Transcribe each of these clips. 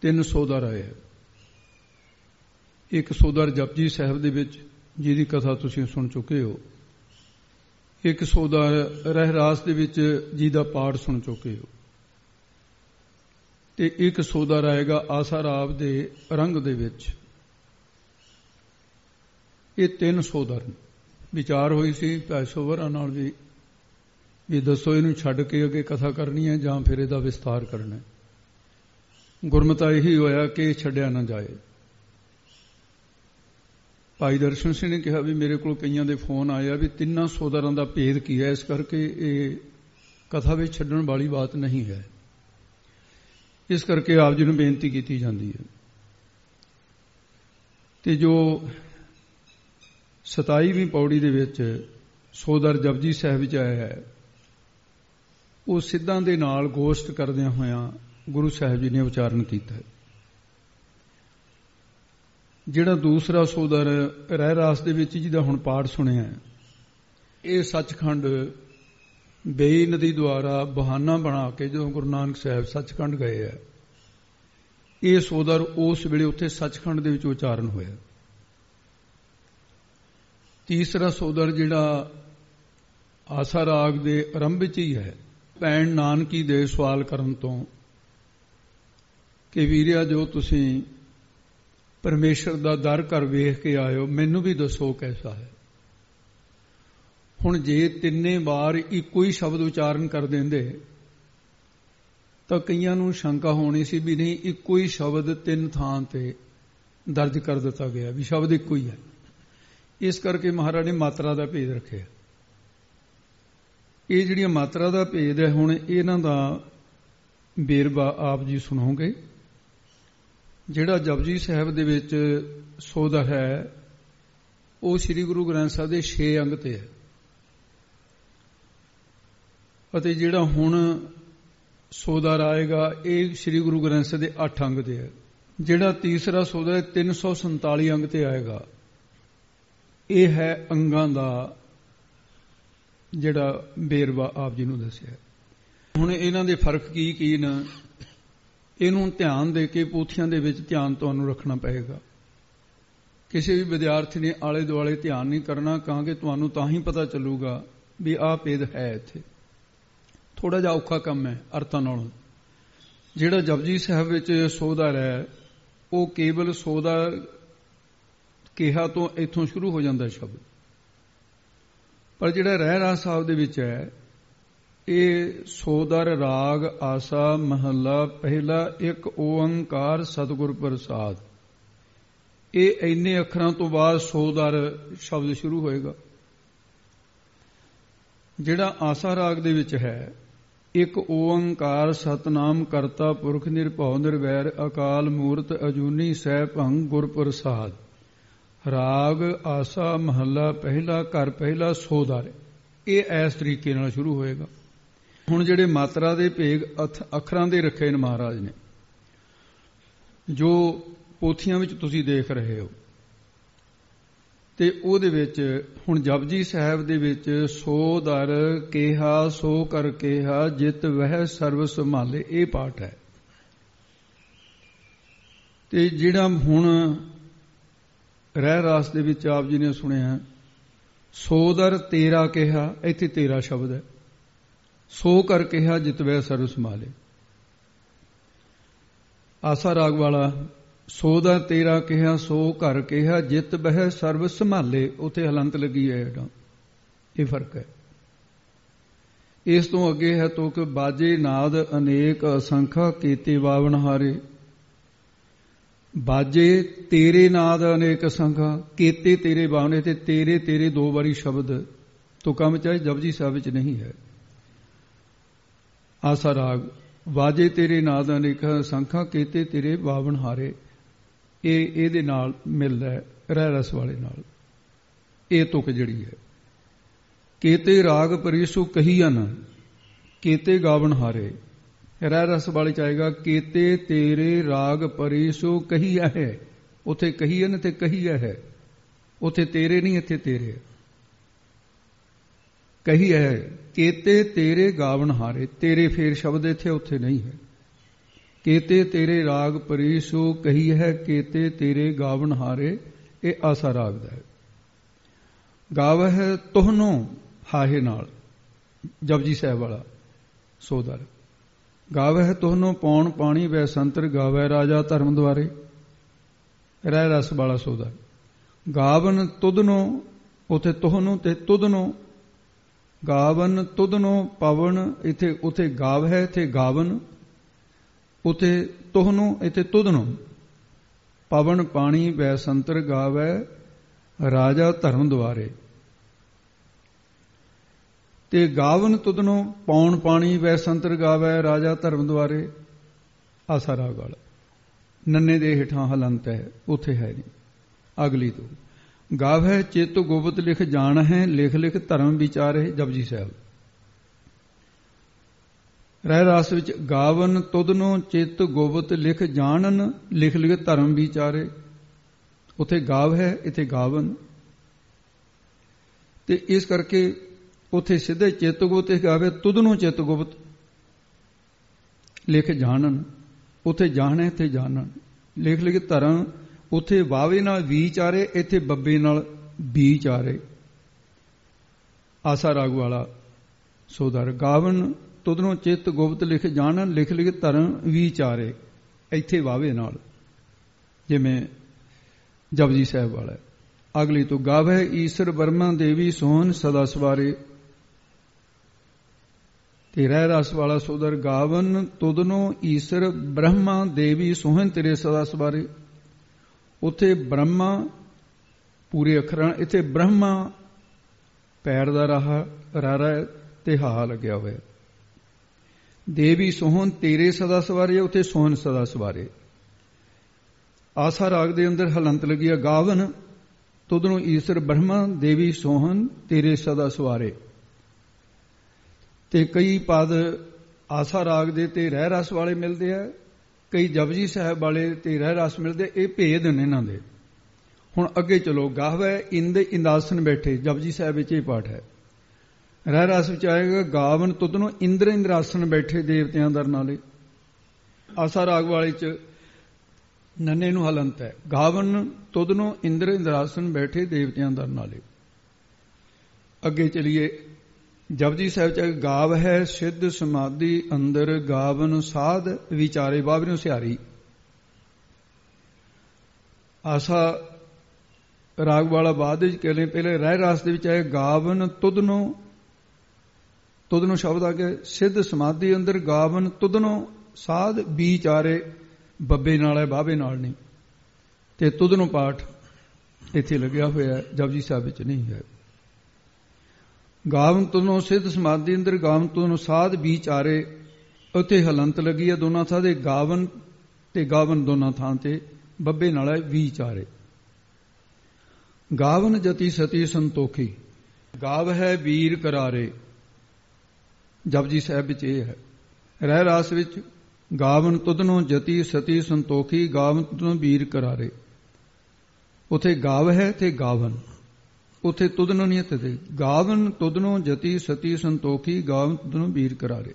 ਤਿੰਨ ਸੋਦਰ ਆਏ ਇੱਕ ਸੋਦਰ ਜਪਜੀ ਸਾਹਿਬ ਦੇ ਵਿੱਚ, ਜਿਹਦੀ ਕਥਾ ਤੁਸੀਂ ਸੁਣ ਚੁੱਕੇ ਹੋ। ਇੱਕ ਸੋਦਰ ਰਹਿਰਾਸ ਦੇ ਵਿੱਚ, ਜਿਹਦਾ ਪਾਠ ਸੁਣ ਚੁੱਕੇ ਹੋ। ਤੇ ਇੱਕ ਸੋਦਰ ਆਏਗਾ ਆਸਾਰਾਬ ਦੇ ਰੰਗ ਦੇ ਵਿੱਚ। ਇਹ ਤਿੰਨ ਸੋਦਰ ਵਿਚਾਰ ਹੋਈ ਸੀ ਪੈਸੋਵਰਾਂ ਨਾਲ ਵੀ ਵੀ ਦੱਸੋ ਇਹਨੂੰ ਛੱਡ ਕੇ ਅੱਗੇ ਕਥਾ ਕਰਨੀ ਹੈ ਜਾਂ ਫਿਰ ਇਹਦਾ ਵਿਸਤਾਰ ਕਰਨਾ ਹੈ। ਗੁਰਮਤਾ ਇਹੀ ਹੋਇਆ ਕਿ ਛੱਡਿਆ ਨਾ ਜਾਏ। ਭਾਈ ਦਰਸ਼ਨ ਸਿੰਘ ਨੇ ਕਿਹਾ ਵੀ ਮੇਰੇ ਕੋਲ ਕਈਆਂ ਦੇ ਫੋਨ ਆਇਆ ਵੀ ਤਿੰਨਾਂ ਸੋਦਰਾਂ ਦਾ ਭੇਦ ਕੀ ਹੈ? ਇਸ ਕਰਕੇ ਇਹ ਕਥਾ ਵਿੱਚ ਛੱਡਣ ਵਾਲੀ ਬਾਤ ਨਹੀਂ ਹੈ। ਇਸ ਕਰਕੇ ਆਪ ਜੀ ਨੂੰ ਬੇਨਤੀ ਕੀਤੀ ਜਾਂਦੀ ਹੈ। ਤੇ ਜੋ 27ਵੀਂ ਪੌੜੀ ਦੇ ਵਿੱਚ ਸੋਦਰ ਜਪਜੀ ਸਾਹਿਬ ਵਿੱਚ ਆਇਆ ਹੈ, ਉਹ ਸਿੱਧਾਂ ਦੇ ਨਾਲ ਗੋਸ਼ਟ ਕਰਦਿਆਂ ਹੋਇਆਂ ਗੁਰੂ ਸਾਹਿਬ ਜੀ ਨੇ ਉਚਾਰਨ ਕੀਤਾ ਹੈ। ਜਿਹੜਾ ਦੂਸਰਾ ਸੋਦਰ ਰਹਿ ਰਾਸ ਦੇ ਵਿੱਚ ਜਿਹਦਾ ਹੁਣ ਪਾਠ ਸੁਣਿਆ ਇਹ ਸੱਚਖੰਡ ਬੇਈ ਨਦੀ ਦੁਆਰਾ ਬਹਾਨਾ ਬਣਾ ਕੇ ਜਦੋਂ ਗੁਰੂ ਨਾਨਕ ਸਾਹਿਬ ਸੱਚਖੰਡ ਗਏ ਆ ਇਹ ਸੋਦਰ ਉਸ ਵੇਲੇ ਉੱਥੇ ਸੱਚਖੰਡ ਦੇ ਵਿੱਚ ਉਚਾਰਨ ਹੋਇਆ। ਤੀਸਰਾ ਸੋਦਰ ਜਿਹੜਾ ਆਸਾ ਰਾਗ ਦੇ ਆਰੰਭ ਵਿੱਚ ਹੀ ਹੈ, ਭੈਣ ਨਾਨਕੀ ਦੇ ਸਵਾਲ ਕਰਨ ਤੋਂ ਕਿ ਵੀਰਿਆ, ਜੋ ਤੁਸੀਂ ਪਰਮੇਸ਼ਰ ਦਾ ਦਰ ਘਰ ਵੇਖ ਕੇ ਆਇਓ, ਮੈਨੂੰ ਵੀ ਦੱਸੋ ਕਿਹਦਾ ਹੈ। ਹੁਣ ਜੇ ਤਿੰਨੇ ਵਾਰ ਇੱਕੋ ਹੀ ਸ਼ਬਦ ਉਚਾਰਨ ਕਰ ਦਿੰਦੇ, ਤਾਂ ਕਈਆਂ ਨੂੰ ਸ਼ੰਕਾ ਹੋਣੀ ਸੀ ਵੀ ਨਹੀਂ, ਇੱਕੋ ਹੀ ਸ਼ਬਦ ਤਿੰਨ ਥਾਂ ਤੇ ਦਰਜ ਕਰ ਦਿੱਤਾ ਗਿਆ ਵੀ ਸ਼ਬਦ ਇੱਕੋ ਹੀ ਹੈ। ਇਸ ਕਰਕੇ ਮਹਾਰਾਜ ਨੇ ਮਾਤਰਾ ਦਾ ਭੇਦ ਰੱਖਿਆ। ਇਹ ਜਿਹੜੀਆਂ ਮਾਤਰਾ ਦਾ ਭੇਦ ਹੈ, ਹੁਣ ਇਹਨਾਂ ਦਾ ਬੇਰਵਾ ਆਪ ਜੀ ਸੁਣੋਗੇ। ਜਿਹੜਾ ਜਪਜੀ ਸਾਹਿਬ ਦੇ ਵਿੱਚ ਸੋਦਾ ਹੈ, ਉਹ ਸ੍ਰੀ ਗੁਰੂ ਗ੍ਰੰਥ ਸਾਹਿਬ ਦੇ 6 ਅੰਗ ਤੇ ਹੈ। ਅਤੇ ਜਿਹੜਾ ਹੁਣ ਸੋਦਰ ਆਏਗਾ ਇਹ ਸ੍ਰੀ ਗੁਰੂ ਗ੍ਰੰਥ ਸਾਹਿਬ ਦੇ 8 ਅੰਗ ਤੇ ਹੈ। ਜਿਹੜਾ ਤੀਸਰਾ ਸੋਦਾ ਹੈ 347 ਅੰਗ ਤੇ ਆਏਗਾ। ਇਹ ਹੈ ਅੰਗਾਂ ਦਾ ਜਿਹੜਾ ਬੇਰਵਾ ਆਪ ਜੀ ਨੂੰ ਦੱਸਿਆ। ਹੁਣ ਇਹਨਾਂ ਦੇ ਫ਼ਰਕ ਕੀ ਕੀ ਨੇ? ਇਹਨੂੰ ਧਿਆਨ ਦੇ ਕੇ ਪੋਥੀਆਂ ਦੇ ਵਿੱਚ ਧਿਆਨ ਤੁਹਾਨੂੰ ਰੱਖਣਾ ਪਏਗਾ। ਕਿਸੇ ਵੀ ਵਿਦਿਆਰਥੀ ਨੇ ਆਲੇ ਦੁਆਲੇ ਧਿਆਨ ਨਹੀਂ ਕਰਨਾ, ਕਹਾਂਗੇ ਤੁਹਾਨੂੰ ਤਾਂ ਹੀ ਪਤਾ ਚੱਲੂਗਾ ਵੀ ਆਹ ਪੇਦ ਹੈ ਇੱਥੇ। ਥੋੜਾ ਜਿਹਾ ਔਖਾ ਕੰਮ ਹੈ ਅਰਥਾਂ ਨਾਲੋਂ। ਜਿਹੜਾ ਜਪਜੀ ਸਾਹਿਬ ਵਿੱਚ ਸੋਦਾ ਹੈ, ਉਹ ਕੇਵਲ ਸੋਦਾ ਕਿਹਾ ਤੋਂ ਇੱਥੋਂ ਸ਼ੁਰੂ ਹੋ ਜਾਂਦਾ ਸ਼ਬਦ। ਪਰ ਜਿਹੜਾ ਰਹਿ ਰਾਸ ਸਾਹਿਬ ਦੇ ਵਿੱਚ ਹੈ ਇਹ ਸੋਦਰ ਰਾਗ ਆਸਾ ਮਹੱਲਾ ਪਹਿਲਾ ਇੱਕ ਓੰਕਾਰ ਸਤਿਗੁਰ ਪ੍ਰਸਾਦ। ਇਹ ਇੰਨੇ ਅੱਖਰਾਂ ਤੋਂ ਬਾਅਦ ਸੋਦਰ ਸ਼ਬਦ ਸ਼ੁਰੂ ਹੋਏਗਾ। ਜਿਹੜਾ ਆਸਾ ਰਾਗ ਦੇ ਵਿੱਚ ਹੈ, ਇੱਕ ਓੰਕਾਰ ਸਤਨਾਮ ਕਰਤਾ ਪੁਰਖ ਨਿਰਭਉ ਨਿਰਵੈਰ ਅਕਾਲ ਮੂਰਤ ਅਜੂਨੀ ਸਹਿ ਭੰਗ ਗੁਰ ਪ੍ਰਸਾਦ। ਰਾਗ ਆਸਾ ਮਹੱਲਾ ਪਹਿਲਾ ਘਰ ਪਹਿਲਾ ਸੋਦਰ। ਇਹ ਇਸ ਤਰੀਕੇ ਨਾਲ ਸ਼ੁਰੂ ਹੋਏਗਾ। ਹੁਣ ਜਿਹੜੇ ਮਾਤਰਾ ਦੇ ਭੇਗ ਅੱਖਰਾਂ ਦੇ ਰੱਖੇ ਨੇ ਮਹਾਰਾਜ ਨੇ, ਜੋ ਪੋਥੀਆਂ ਵਿੱਚ ਤੁਸੀਂ ਦੇਖ ਰਹੇ ਹੋ, ਤੇ ਉਹਦੇ ਵਿੱਚ ਹੁਣ ਜਪਜੀ ਸਾਹਿਬ ਦੇ ਵਿੱਚ ਸੋ ਦਰ ਕਿਹਾ, ਸੋ ਕਰ ਕਿਹਾ, ਜਿਤ ਵਹਿ ਸਰਵ ਸੰਭਾਲੇ, ਇਹ ਪਾਠ ਹੈ। ਤੇ ਜਿਹੜਾ ਹੁਣ ਰਹਿ ਰਾਸ ਦੇ ਵਿੱਚ ਆਪ ਜੀ ਨੇ ਸੁਣਿਆ, ਸੋ ਦਰ ਤੇਰਾ ਕਿਹਾ, ਇੱਥੇ ਤੇਰਾ ਸ਼ਬਦ ਹੈ। ਸੋ ਕਰ ਕਿਹਾ ਜਿਤਵੇ ਸਰਵ ਸੰਭਾਲੇ ਆਸਾ ਰਾਗ ਵਾਲਾ, ਸੋ ਦਾ ਤੇਰਾ ਕਿਹਾ, ਸੋ ਘਰ ਕਿਹਾ, ਜਿਤ ਬਹਿ ਸਰਬ ਸੰਭਾਲੇ, ਉਥੇ ਹਲੰਤ ਲੱਗੀ ਹੈ ਇਹਦਾ ਇਹ ਫ਼ਰਕ ਹੈ ਇਸ ਤੋਂ ਅੱਗੇ ਹੈ ਤੋ ਕਿ ਬਾਜੇ ਨਾਦ, ਅਨੇਕ ਅਸੰਖਾ ਕੀਤੇ ਬਾਵਨ ਹਾਰੇ। ਬਾਜੇ ਤੇਰੇ ਨਾਦ, ਅਨੇਕ ਸੰਖਾ ਕੀਤੇ ਤੇਰੇ ਬਾਵਨੇ ਤੇ ਤੇਰੇ ਤੇਰੇ ਦੋ ਵਾਰੀ ਸ਼ਬਦ। ਤੋਂ ਕੰਮ ਚਾਹੇ ਜਪਜੀ ਸਾਹਿਬ ਵਿੱਚ ਨਹੀਂ ਹੈ। ਆਸਾ ਰਾਗ, ਵਾਜੇ ਤੇਰੇ ਨਾਦ ਅਨੇਕ ਸੰਖਾ ਕੀਤੇ ਤੇਰੇ ਬਾਵਨ ਹਾਰੇ। ਇਹ ਇਹਦੇ ਨਾਲ ਮਿਲਦਾ ਹੈ, ਰਹਿ ਰਸ ਵਾਲੇ ਨਾਲ। ਇਹ ਤੁਕ ਜਿਹੜੀ ਹੈ। ਕੀਤੇ ਰਾਗ ਪਰਿਸੂ ਕਹੀਨ ਕੀਤੇ ਗਾਵਨ ਹਾਰੇ। ਰਹਿ ਰਸ ਵਾਲੇ ਚਾਹੇਗਾ, ਕੀਤੇ ਤੇਰੇ ਰਾਗ ਪਰਿਸੂ ਕਹੀਆ ਹੈ। ਉਥੇ ਕਹੀਨ ਤੇ ਕਹੀਆ ਹੈ। ਉਥੇ ਤੇਰੇ ਨਹੀਂ, ਇੱਥੇ ਤੇਰੇ ਕਹੀ ਹੈ, ਕੀਤੇ ਤੇਰੇ ਗਾਵਨ ਹਾਰੇ, ਤੇਰੇ ਫੇਰ ਸ਼ਬਦ ਇੱਥੇ ਉੱਥੇ ਨਹੀਂ ਹੈ। ਕੇਤੇ ਤੇਰੇ ਰਾਗ ਪਰੀਸੋ ਕਹੀ ਹੈ, ਕੇਤੇ ਤੇਰੇ ਗਾਵਨ ਹਾਰੇ, ਇਹ ਆਸਾ ਰਾਗ ਦਾ ਹੈ। ਗਾਵਹਿ ਤੋਹਨੋ ਹਾਹੇ ਨਾਲ, ਜਪਜੀ ਸਾਹਿਬ ਵਾਲਾ ਸੋਦਰ। ਗਾਵਹਿ ਤੋਹਨੋ ਪੌਣ ਪਾਣੀ ਵੈ ਸੰਤਰ ਗਾਵੈ ਰਾਜਾ ਧਰਮ ਦੁਆਰੇ। ਰਹਿ ਰਸ ਵਾਲਾ ਸੋਦਰ। ਗਾਵਨ ਤੁਧਨੋ, ਉਥੇ ਤੋਹਨੋ ਤੇ ਤੁਧਨੋ ਗਾਵਨ ਤੁਧਨੋ ਪਵਨ, ਇਥੇ, ਉਥੇ ਗਾਵ ਹੈ, ਇਥੇ ਗਾਵਨ, ਉਥੇ ਤੋਹਨੋ, ਇਥੇ ਤੁਧਨੋ। ਪਵਨ ਪਾਣੀ ਵੈ ਸੰਤਰ ਗਾਵੈ, ਰਾਜਾ ਧਰਮ ਦੁਆਰੇ। ਤੇ ਗਾਵਨ ਤੁਦਨੋਂ ਪੌਣ ਪਾਣੀ ਵੈ ਸੰਤਰ ਗਾਵੇ, ਰਾਜਾ ਧਰਮ ਦੁਆਰੇ। ਆਸਾ ਰਾਗ ਵਾਲਾ ਨੰਨੇ ਦੇ ਹੇਠਾਂ ਹਲੰਤ ਹੈ, ਉਥੇ ਹੈ ਨਹੀਂ। ਅਗਲੀ ਤੋਂ ਗਾਵੇ ਚਿਤ ਗੋਬਤ ਲਿਖ ਜਾਣ ਹੈ, ਲਿਖ ਲਿਖ ਧਰਮ ਵਿਚਾਰੇ ਜਪਜੀ ਸਾਹਿਬ। ਰਹਿ ਰਾਸ ਵਿੱਚ ਗਾਵਨ ਤੁਦਨੋਂ ਚਿਤ ਗੋਬਤ ਲਿਖ ਜਾਣਨ, ਲਿਖ ਲਿਖ ਧਰਮ ਵਿਚਾਰੇ ਉਥੇ ਗਾਵ ਹੈ, ਇਥੇ ਗਾਵਨ। ਤੇ ਇਸ ਕਰਕੇ ਉਥੇ ਸਿੱਧੇ ਚਿੱਤ ਗੁਪਤ ਗਾਵੇ ਤੁਧ ਨੂੰ ਚਿੱਤ ਗੁਪਤ ਲਿਖ ਜਾਣਨ। ਉਥੇ ਜਾਣੇ ਤੇ ਜਾਣਨ। ਲਿਖ ਲਿਖ ਧਰਮ ਉਥੇ ਵਾਵੇ ਨਾਲ ਵੀ ਚਾਰੇ, ਇੱਥੇ ਬੱਬੇ ਨਾਲ ਵੀ ਚਾਰੇ। ਆਸਾ ਰਾਗ ਵਾਲਾ ਸੋਦਰ ਗਾਵਨ ਤੁਧ ਨੂੰ ਚਿੱਤ ਗੁਪਤ ਲਿਖ ਜਾਣਨ ਲਿਖ ਲਿਖ ਧਰਮ ਵੀ ਚਾਰੇ, ਇੱਥੇ ਵਾਵੇ ਨਾਲ। ਜਿਵੇਂ ਜਪਜੀ ਸਾਹਿਬ ਵਾਲਾ, ਅਗਲੀ ਤੋਂ ਗਾਵੇ ਈਸ਼ਰ ਬਰਮਾ ਦੇਵੀ ਸੋਹਨ ਸਦਾ ਸਵਾਰੇ। ਤੇ ਰਹਿ ਰਸ ਵਾਲਾ ਸੋਦਰ, ਗਾਵਨ ਤੁਦਨੋ ਈਸ਼ਰ ਬ੍ਰਹਮਾ ਦੇਵੀ ਸੋਹਣ ਤੇਰੇ ਸਦਾ ਸਵਾਰੇ। ਉਥੇ ਬ੍ਰਹਮਾ, ਪੂਰੇ ਅੱਖਰਾਂ, ਇੱਥੇ ਬ੍ਰਹਮਾ ਪੈਰ ਦਾ ਰਹਾ, ਰਾਰਾ ਤੇ ਹਾ ਲੱਗਿਆ ਹੋਇਆ। ਦੇਵੀ ਸੋਹਣ, ਤੇਰੇ ਸਦਾ ਸਵਾਰੇ, ਉਥੇ ਸੋਹਣ ਸਦਾ ਸਵਾਰੇ। ਆਸਾ ਰਾਗ ਦੇ ਅੰਦਰ ਹਲੰਤ ਲੱਗਿਆ ਗਾਵਨ ਤੁਦਨੋ ਈਸ਼ਰ ਬ੍ਰਹਮਾ, ਦੇਵੀ ਸੋਹਣ, ਤੇਰੇ ਸਦਾ ਸਵਾਰੇ। ਤੇ ਕਈ ਪਦ ਆਸਾ ਰਾਗ ਦੇ ਤੇ ਰਹਿ ਰਸ ਵਾਲੇ ਮਿਲਦੇ ਆ ਕਈ ਜਪਜੀ ਸਾਹਿਬ ਵਾਲੇ ਤੇ ਰਹਿ ਰਸ ਮਿਲਦੇ, ਇਹ ਭੇਦ ਨੇ ਇਹਨਾਂ ਦੇ। ਹੁਣ ਅੱਗੇ ਚਲੋ ਗਾਹਵੇ ਇੰਦ ਇੰਦਾਸਨ ਬੈਠੇ, ਜਪਜੀ ਸਾਹਿਬ ਵਿੱਚ ਇਹ ਪਾਠ ਹੈ। ਰਹਿ ਰਸ ਵਿੱਚ ਆਏਗਾ, ਗਾਵਨ ਤੁਧ ਨੂੰ ਇੰਦਰ ਇੰਦਰਾਸਨ ਬੈਠੇ ਦੇਵਤਿਆਂ ਦਰ ਨਾਲੇ। ਆਸਾ ਰਾਗ ਵਾਲੇ ਚ ਨੰਨੇ ਨੂੰ ਹਲੰਤ ਹੈ, ਗਾਵਨ ਤੁਧ ਨੂੰ ਇੰਦਰ ਇੰਦਰਾਸਨ ਬੈਠੇ ਦੇਵਤਿਆਂ ਦਰ ਨਾਲੇ। ਅੱਗੇ ਚਲੀਏ ਜਪਜੀ ਸਾਹਿਬ ਚ ਗਾਵ ਹੈ ਸਿੱਧ ਸਮਾਧੀ, ਅੰਦਰ ਗਾਵਨ ਸਾਧ, ਵਿਚਾਰੇ ਬਾਬਰ ਨੂੰ ਸਿਆਰੀ ਆਸਾ ਰਾਗ ਵਾਲਾ ਬਾਅਦ ਵਿੱਚ ਕਹਿੰਦੇ ਪਹਿਲੇ ਰਹਿ ਰਾਸ ਦੇ ਵਿੱਚ ਆਏ ਗਾਵਨ ਤੁਧ ਨੂੰ ਤੁਧ ਨੂੰ ਸ਼ਬਦ ਆ ਕੇ ਸਿੱਧ ਸਮਾਧੀ, ਅੰਦਰ ਗਾਵਨ ਤੁਧ ਨੂੰ ਸਾਧ, ਵਿਚਾਰੇ ਬੱਬੇ ਨਾਲ ਹੈ, ਬਾਬੇ ਨਾਲ ਨਹੀਂ। ਤੇ ਤੁਧ ਨੂੰ ਪਾਠ ਇੱਥੇ ਲੱਗਿਆ ਹੋਇਆ ਜਪਜੀ ਸਾਹਿਬ ਵਿੱਚ ਨਹੀਂ ਹੈ। ਗਾਵਨ ਤੁਨੋਂ ਸਿੱਧ ਸਮਾਧੀ ਅੰਦਰ ਗਾਵਨ ਤੁਨੋਂ ਸਾਧ ਵਿਚਾਰੇ ਉੱਥੇ ਹਲੰਤ ਲੱਗੀ ਹੈ ਦੋਨਾਂ ਥਾਂ ਦੇ ਗਾਵਨ ਤੇ ਗਾਵਨ ਦੋਨਾਂ ਥਾਂ ਤੇ, ਬੱਬੇ ਨਾਲ ਹੈ ਵਿਚਾਰੇ ਗਾਵਨ ਜਤੀ ਸਤੀ ਸੰਤੋਖੀ, ਗਾਵ ਹੈ ਵੀਰ ਕਰਾਰੇ। ਜਪਜੀ ਸਾਹਿਬ ਵਿੱਚ ਇਹ ਹੈ, ਰਹਿ ਰਾਸ ਵਿੱਚ, ਗਾਵਨ ਤੁਧਨੋਂ ਜਤੀ ਸਤੀ ਸੰਤੋਖੀ, ਗਾਵਨ ਤੁਧਨੋਂ ਵੀਰ ਕਰਾਰੇ। ਉਥੇ ਗਾਵ ਹੈ ਤੇ ਗਾਵਨ। ਉਥੇ ਤੁਧਨੋਂ ਨਹੀਂ ਤੇ ਗਾਵਨ ਤੁਧਨੋਂ ਜਤੀ ਸਤੀ ਸੰਤੋਖੀ, ਗਾਵਨ ਤੁਧਨੋਂ ਵੀਰ ਕਰਾਰੇ।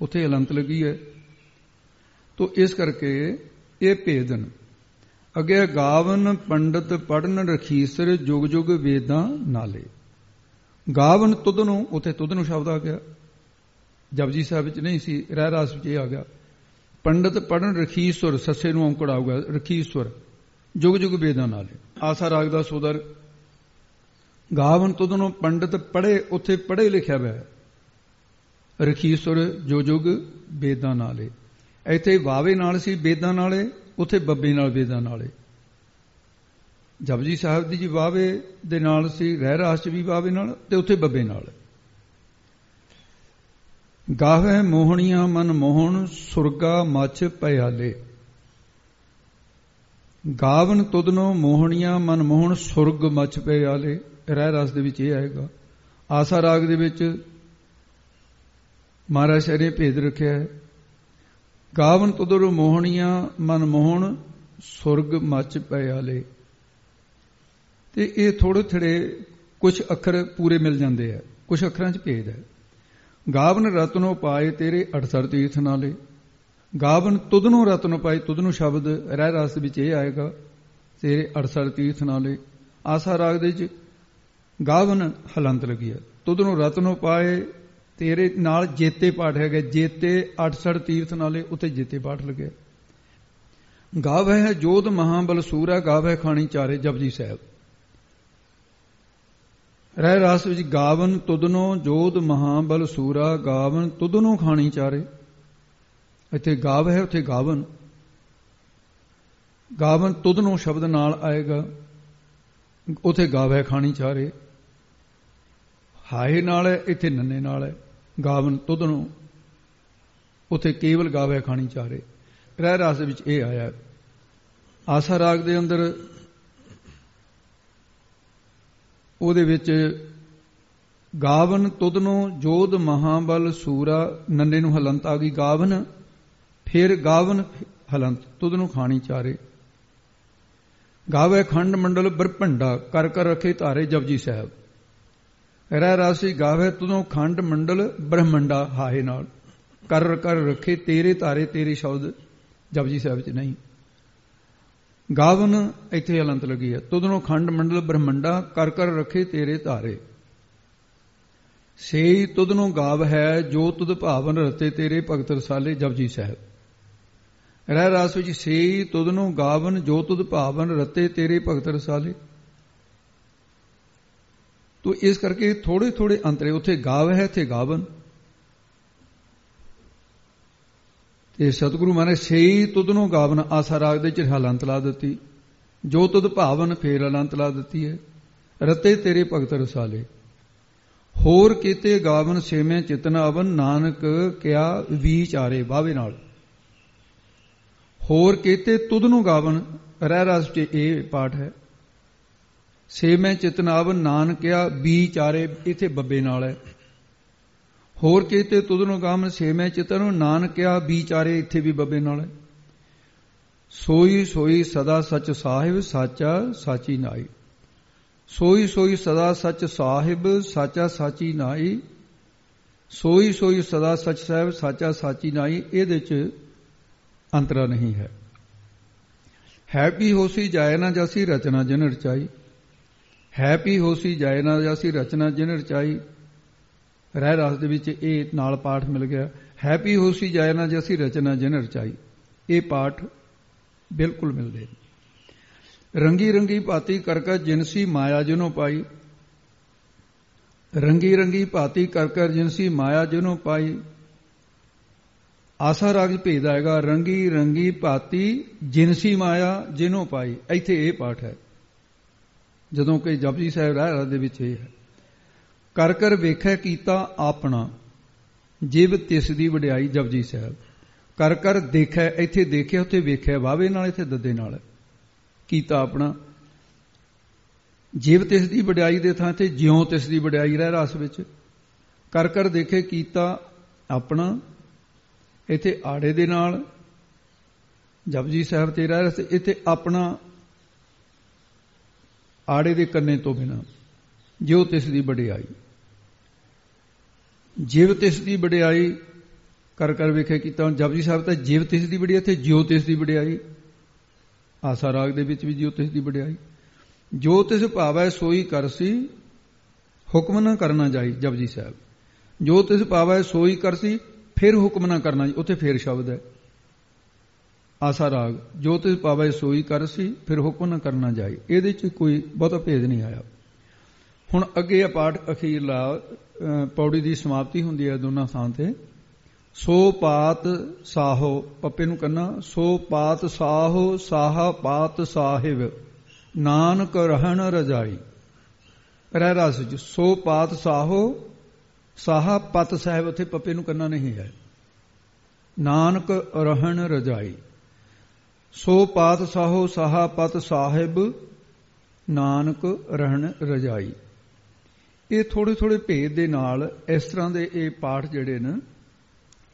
ਉਥੇ ਅਲੰਤ ਲੱਗੀ ਹੈ। ਤੋ ਇਸ ਕਰਕੇ ਇਹ ਭੇਦਨ, ਅਗੇ ਗਾਵਨ ਪੰਡਤ ਪੜਨ ਰਖੀਸਰ ਜੁਗ ਜੁਗ ਵੇਦਾਂ ਨਾਲੇ। ਗਾਵਨ ਤੁਧਨੋਂ, ਉਥੇ ਤੁਧਨੋਂ ਸ਼ਬਦ ਆ ਗਿਆ। ਜਪਜੀ ਸਾਹਿਬ ਵਿੱਚ ਨਹੀਂ ਸੀ ਰਹਿ ਰਾਸ ਵਿੱਚ ਇਹ ਆ ਗਿਆ। ਪੰਡਤ ਪੜਨ ਰਖੀਸੁਰ, ਸੱਸੇ ਨੂੰ ਔਂਕੜ ਆਊਗਾ, ਰਖੀਸੁਰ, ਜੁਗ ਜੁਗ ਵੇਦਾਂ ਨਾਲੇ। ਆਸਾ ਰਾਗ ਦਾ ਸੋਦਰ ਗਾਵਨ ਤੁਧਨੋਂ ਪੰਡਤ ਪੜੇ ਉੱਥੇ ਪੜੇ ਲਿਖਿਆ ਹੋਇਆ ਰਖੀਸੁਰ ਜੋ ਜੁਗ ਵੇਦਾਂ ਨਾਲੇ। ਇੱਥੇ ਵਾਵੇ ਨਾਲ ਸੀ, ਵੇਦਾਂ ਨਾਲੇ, ਉੱਥੇ ਬੱਬੇ ਨਾਲ ਵੇਦਾਂ ਨਾਲੇ। ਜਪਜੀ ਸਾਹਿਬ ਦੀ ਜੀ ਵਾਵੇ ਦੇ ਨਾਲ ਸੀ ਰਹਿ ਰਾਸ ਚ ਵੀ ਵਾਵੇ ਨਾਲ ਤੇ ਉੱਥੇ ਬੱਬੇ ਨਾਲ। ਗਾਵੇ ਮੋਹਣੀਆਂ ਮਨ ਮੋਹਣ, ਸੁਰਗਾ ਮੱਛ ਪਿਆਲੇ ਗਾਵਨ ਤੁਦਨੋਂ ਮੋਹਣੀਆਂ ਮਨ ਮੋਹਣ, ਸੁਰਗ ਮੱਛ ਪਿਆਲੇ ਰਹਿ ਰਸ ਦੇ ਵਿੱਚ ਇਹ ਆਏਗਾ। ਆਸਾ ਰਾਗ ਦੇ ਵਿੱਚ ਮਹਾਰਾਜ ਸ਼ਰੇ ਭੇਦ ਰੱਖਿਆ ਹੈ। ਗਾਵਨ ਤੁਦਰ ਮੋਹਣੀਆਂ ਮਨ ਮੋਹਣ, ਸੁਰਗ ਮੱਚ ਪਿਆਲੇ ਤੇ ਇਹ ਥੋੜੇ ਥੜੇ ਕੁਝ ਅੱਖਰ ਪੂਰੇ ਮਿਲ ਜਾਂਦੇ ਆ। ਕੁਝ ਅੱਖਰਾਂ 'ਚ ਭੇਦ ਹੈ। ਗਾਵਨ ਰਤਨੋ ਪਾਏ ਤੇਰੇ 68 ਤੀਰਥ ਨਾਲੇ। ਗਾਵਨ ਤੁਧਨੂੰ ਰਤਨ ਪਾਈ ਤੁਧਨੂੰ ਸ਼ਬਦ ਰਹਿ ਰਸ ਵਿੱਚ ਇਹ ਆਏਗਾ, ਤੇਰੇ 68 ਤੀਰਥ ਨਾਲੇ। ਆਸਾ ਰਾਗ ਦੇ ਵਿੱਚ ਗਾਵਨ ਹਲੰਤ ਲੱਗੀ ਹੈ। ਤੁਧਨੂੰ ਰਤਨੋ ਪਾਏ, ਤੇਰੇ ਨਾਲ ਜੇਤੇ ਪਾਠ ਹੈਗਾ। ਜੇਤੇ 68 ਤੀਰਥ ਨਾਲੇ ਉੱਤੇ ਜੇਤੇ ਪਾਠ ਲੱਗਿਆ ਗਾਵੈ ਹੈ ਜੋਧ ਮਹਾਬਲ ਸੂਰਾ ਗਾਵੈ ਖਾਣੀ ਚਾਰੇ ਜਪਜੀ ਸਾਹਿਬ। ਰਹਿ ਰਾਸ ਵਿੱਚ ਗਾਵਨ ਤੁਦਨੋ ਜੋਧ ਮਹਾਬਲ ਸੂਰਾ ਗਾਵਨ ਤੁਦਨੋ ਖਾਣੀ ਚਾਰੇ। ਇੱਥੇ ਗਾਵ ਹੈ, ਉੱਥੇ ਗਾਵਨ। ਗਾਵਨ ਤੁਦਨੋ ਸ਼ਬਦ ਨਾਲ ਆਏਗਾ, ਉਥੇ ਗਾਵੇ ਖਾਣੀ ਚਾਰੇ। ਹਾਏ ਨਾਲ ਹੈ, ਇੱਥੇ ਨੰਨੇ ਨਾਲ ਹੈ। ਗਾਵਨ ਤੁਦਨੋ ਉਥੇ ਕੇਵਲ ਗਾਵੇ ਖਾਣੀ ਚਾਰੇ। ਰਹਿ ਰਾਸ ਵਿੱਚ ਇਹ ਆਇਆ, ਆਸਾ ਰਾਗ ਦੇ ਅੰਦਰ ਉਹਦੇ ਵਿੱਚ ਗਾਵਨ ਤੁਦਨੋ ਜੋਧ ਮਹਾਬਲ ਸੂਰਾ ਨੰਨੇ ਨੂੰ ਹਲੰਤ ਆ ਗਈ। ਗਾਵਨ ਫਿਰ ਗਾਵਨ ਹਲੰਤ ਤੁਦਨੋ ਖਾਣੀ ਚਾਰੇ। ਗਾਵੇ ਖੰਡ ਮੰਡਲ ਬਰਪੰਡਾ ਕਰ ਕਰ ਰਖੇ ਧਾਰੇ ਜਪਜੀ ਸਾਹਿਬ। ਰਹਿ ਰਾਸੀ ਗਾਵੇ ਤੁਦੋਂ ਖੰਡ ਮੰਡਲ ਬ੍ਰਹਮੰਡਾ ਹਾਏ ਨਾਲ। ਕਰ ਕਰ ਰਖੇ ਤੇਰੇ ਧਾਰੇ ਤੇਰੇ ਸ਼ਬਦ, ਜਪਜੀ ਸਾਹਿਬ ਚ ਨਹੀਂ। ਗਾਵਨ ਇੱਥੇ ਅਲੰਤ ਲੱਗੀ ਹੈ। ਤੁਦੋਂ ਖੰਡ ਮੰਡਲ ਬ੍ਰਹਮੰਡਾ, ਕਰ ਕਰ ਰਖੇ ਤੇਰੇ ਧਾਰੇ। ਸੇਈ ਤੁਦੋਂ ਗਾਵ ਹੈ, ਜੋ ਤੁਧ ਭਾਵਨ ਰਤੇ ਤੇਰੇ ਭਗਤ ਰਸਾਲੇ, ਜਪਜੀ ਸਾਹਿਬ। ਰਹਿ ਰਾਸ ਵਿੱਚ ਸੇਈ ਤੁਧ ਨੂੰ ਗਾਵਨ, ਜੋ ਤੁਧ ਭਾਵਨ ਰਤੇ ਤੇਰੇ ਭਗਤ ਰਸਾਲੇ। ਤੋ ਇਸ ਕਰਕੇ ਥੋੜੇ ਥੋੜੇ ਅੰਤਰੇ ਉੱਥੇ ਗਾਵ ਹੈ ਤੇ ਗਾਵਨ। ਤੇ ਸਤਿਗੁਰੂ ਮਾਨੇ ਸੇਈ ਤੁਧ ਨੂੰ ਗਾਵਨ ਆਸਾ ਰਾਗ ਦੇ ਚ ਹਲੰਤ ਲਾ ਦਿੱਤੀ। ਜੋ ਤੁਧ ਭਾਵਨ ਫੇਰ ਹਲੰਤ ਲਾ ਦਿੱਤੀ ਹੈ। ਰਤੇ ਤੇਰੇ ਭਗਤ ਰਸਾਲੇ। ਹੋਰ ਕੀਤੇ ਗਾਵਨ ਸੇਵੇਂ ਚਿਤਨ ਅਵਨ, ਨਾਨਕ ਕਿਆ ਵਿਚਾਰੇ ਬਾਵੇ ਨਾਲ। ਹੋਰ ਕੀਤੇ ਤੁਧ ਨੂੰ ਗਾਵਨ, ਰਹਿ ਰਸ ਚ ਇਹ ਪਾਠ ਹੈ। ਸੇ ਮੈਂ ਚਿਤਨਾਵ ਨਾਨਕਿਆ ਵਿਚਾਰੇ ਇਥੇ ਬੱਬੇ ਨਾਲ ਹੈ। ਹੋਰ ਕੀਤੇ ਤੁਧ ਨੂੰ ਗਾਵਨ ਸੇ ਮੈਂ ਚਿਤਨ ਨੂੰ ਨਾਨਕਿਆ ਵਿਚਾਰੇ ਇੱਥੇ ਵੀ ਬੱਬੇ ਨਾਲ ਹੈ। ਸੋਈ ਸੋਈ ਸਦਾ ਸੱਚ ਸਾਹਿਬ, ਸਾਚਾ ਸਾਚੀ ਨਾਈ। ਸੋਈ ਸੋਈ ਸਦਾ ਸੱਚ ਸਾਹਿਬ, ਸਾਚਾ ਸਾਚੀ ਨਾਈ। ਸੋਈ ਸੋਈ ਸਦਾ ਸੱਚ ਸਾਹਿਬ, ਸਾਚਾ ਸਾਚੀ ਨਾਈ, ਇਹਦੇ ਚ ਅੰਤਰਾ ਨਹੀਂ ਹੈ। ਹੈਪੀ ਹੋਸੀ ਜਾਏ ਨਾ ਜਾਸੀ, ਰਚਨਾ ਜਿਨ ਰਚਾਈ। ਹੈਪੀ ਹੋਸੀ ਜਾਏ ਨਾ ਜਾਸੀ ਰਚਨਾ ਜਿਨ ਰਚਾਈ। ਰਹਿ ਰਸ ਦੇ ਵਿੱਚ ਇਹ ਨਾਲ ਪਾਠ ਮਿਲ ਗਿਆ। ਹੈਪੀ ਹੋਸੀ ਜਾਏ ਨਾ ਜਾਸੀ ਰਚਨਾ ਜਿਨ ਰਚਾਈ। ਇਹ ਪਾਠ ਬਿਲਕੁਲ ਮਿਲਦੇ ਰੰਗੀ ਰੰਗੀ ਭਾਤੀ ਕਰਕਾ ਜਿਨਸੀ ਮਾਇਆ ਜਿਨੋ ਪਾਈ। ਰੰਗੀ ਰੰਗੀ ਭਾਤੀ ਕਰਕਰ ਜਿਨਸੀ ਮਾਇਆ ਜਿਨੋ ਪਾਈ। ਆਸਾ ਰਾਗ ਭੇਦ ਆਏਗਾ ਰੰਗੀ ਰੰਗੀ ਭਾਤੀ ਜਿਨਸੀ ਮਾਇਆ ਜਿਨੋਂ ਪਾਈ। ਇੱਥੇ ਇਹ ਪਾਠ ਹੈ। ਜਦੋਂ ਕਿ ਜਪਜੀ ਸਾਹਿਬ ਰਾਹ ਦੇ ਵਿੱਚ ਇਹ ਹੈ। ਕਰ ਕਰ ਵੇਖੈ ਕੀਤਾ ਆਪਣਾ, ਜਿਵ ਤਿਸ ਦੀ ਵਡਿਆਈ ਜਪਜੀ ਸਾਹਿਬ। ਕਰ ਕਰ ਦੇਖੈ, ਇੱਥੇ ਦੇਖਿਆ, ਉੱਥੇ ਵੇਖਿਆ, ਵਾਵੇ ਨਾਲ, ਇੱਥੇ ਦੱਦੇ ਨਾਲ। ਕੀਤਾ ਆਪਣਾ। ਜਿਵ ਤਿਸ ਦੀ ਵਡਿਆਈ ਦੇ ਥਾਂ ਤੇ ਜਿਉ ਤਿਸ ਦੀ ਵਡਿਆਈ ਰਹਿ ਰਸ ਵਿੱਚ। ਕਰ ਕਰ ਦੇਖੇ ਕੀਤਾ ਆਪਣਾ, ਇੱਥੇ ਆੜੇ ਦੇ ਨਾਲ। ਜਪਜੀ ਸਾਹਿਬ ਤੇ ਰਹਿ ਰਸਤੇ ਇੱਥੇ ਆਪਣਾ ਆੜੇ ਦੇ ਕੰਨੇ ਤੋਂ ਬਿਨਾ, ਜਿਉ ਤਿਸ ਦੀ ਵਡਿਆਈ। ਜਿਵ ਤਿਸ ਦੀ ਵਡਿਆਈ, ਕਰ ਕਰ ਵੇਖੇ ਕੀਤਾ ਜਪਜੀ ਸਾਹਿਬ ਤਾਂ ਜਿਵ ਤਿਸ ਦੀ ਵਡਿਆਈ ਤੇ ਜਿਉ ਤਿਸ ਦੀ ਵਡਿਆਈ। ਆਸਾ ਰਾਗ ਦੇ ਵਿੱਚ ਵੀ ਜਿਉ ਤਿਸ ਦੀ ਵਡਿਆਈ। ਜੋ ਤਿਸ ਭਾਵੈ ਸੋਈ ਕਰਸੀ ਹੁਕਮ ਨਾ ਕਰਨਾ ਜਾਈ, ਜਪਜੀ ਸਾਹਿਬ। ਜੋ ਤਿਸ ਭਾਵੈ ਸੋਈ ਕਰਸੀ ਫਿਰ ਹੁਕਮ ਨਾ ਕਰਨਾ ਜੀ ਉੱਥੇ ਫੇਰ ਸ਼ਬਦ ਹੈ। ਆਸਾ ਰਾਗ, ਜੋ ਤਿਸ ਪਾਵੇ ਸੋਈ ਕਰ ਸੀ, ਫਿਰ ਹੁਕਮ ਨਾ ਕਰਨਾ ਜਾਏ। ਇਹਦੇ ਚ ਕੋਈ ਬਹੁਤਾ ਭੇਦ ਨਹੀਂ ਆਇਆ। ਹੁਣ ਅੱਗੇ ਆ ਪਾਠ ਅਖੀਰਲਾ ਪੌੜੀ ਦੀ ਸਮਾਪਤੀ ਹੁੰਦੀ ਹੈ ਦੋਨਾਂ ਥਾਂ ਤੇ। ਸੋ ਪਾਤ ਸਾਹੋ, ਪੱਪੇ ਨੂੰ ਕੰਨਾ। ਸੋ ਪਾਤ ਸਾਹੋ, ਸਾਹਾ ਪਾਤ ਸਾਹਿਬ। ਨਾਨਕ ਰਹਿਣ ਰਜਾਈ। ਰਹਿ ਰਸ ਸੋ ਪਾਤ ਸਾਹੋ, ਸਾਹਾ ਪਤ ਸਾਹਿਬ, ਉੱਥੇ ਪੱਪੇ ਨੂੰ ਕੰਨਾ ਨਹੀਂ ਹੈ। ਨਾਨਕ ਰਹਿਣ ਰਜਾਈ। ਸੋ ਪਾਤ ਸਾਹੋ ਸਾਹਾ ਪਤ ਸਾਹਿਬ, ਨਾਨਕ ਰਹਿਣ ਰਜਾਈ। ਇਹ ਥੋੜੇ ਥੋੜੇ ਭੇਦ ਦੇ ਨਾਲ ਇਸ ਤਰ੍ਹਾਂ ਦੇ ਇਹ ਪਾਠ ਜਿਹੜੇ ਨੇ,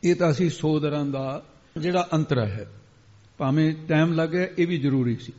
ਇਹ ਤਾਂ ਅਸੀਂ ਸੋਦਰਾਂ ਦਾ ਜਿਹੜਾ ਅੰਤਰ ਹੈ, ਭਾਵੇਂ ਟਾਈਮ ਲੱਗਿਆ ਇਹ ਵੀ ਜ਼ਰੂਰੀ ਸੀ।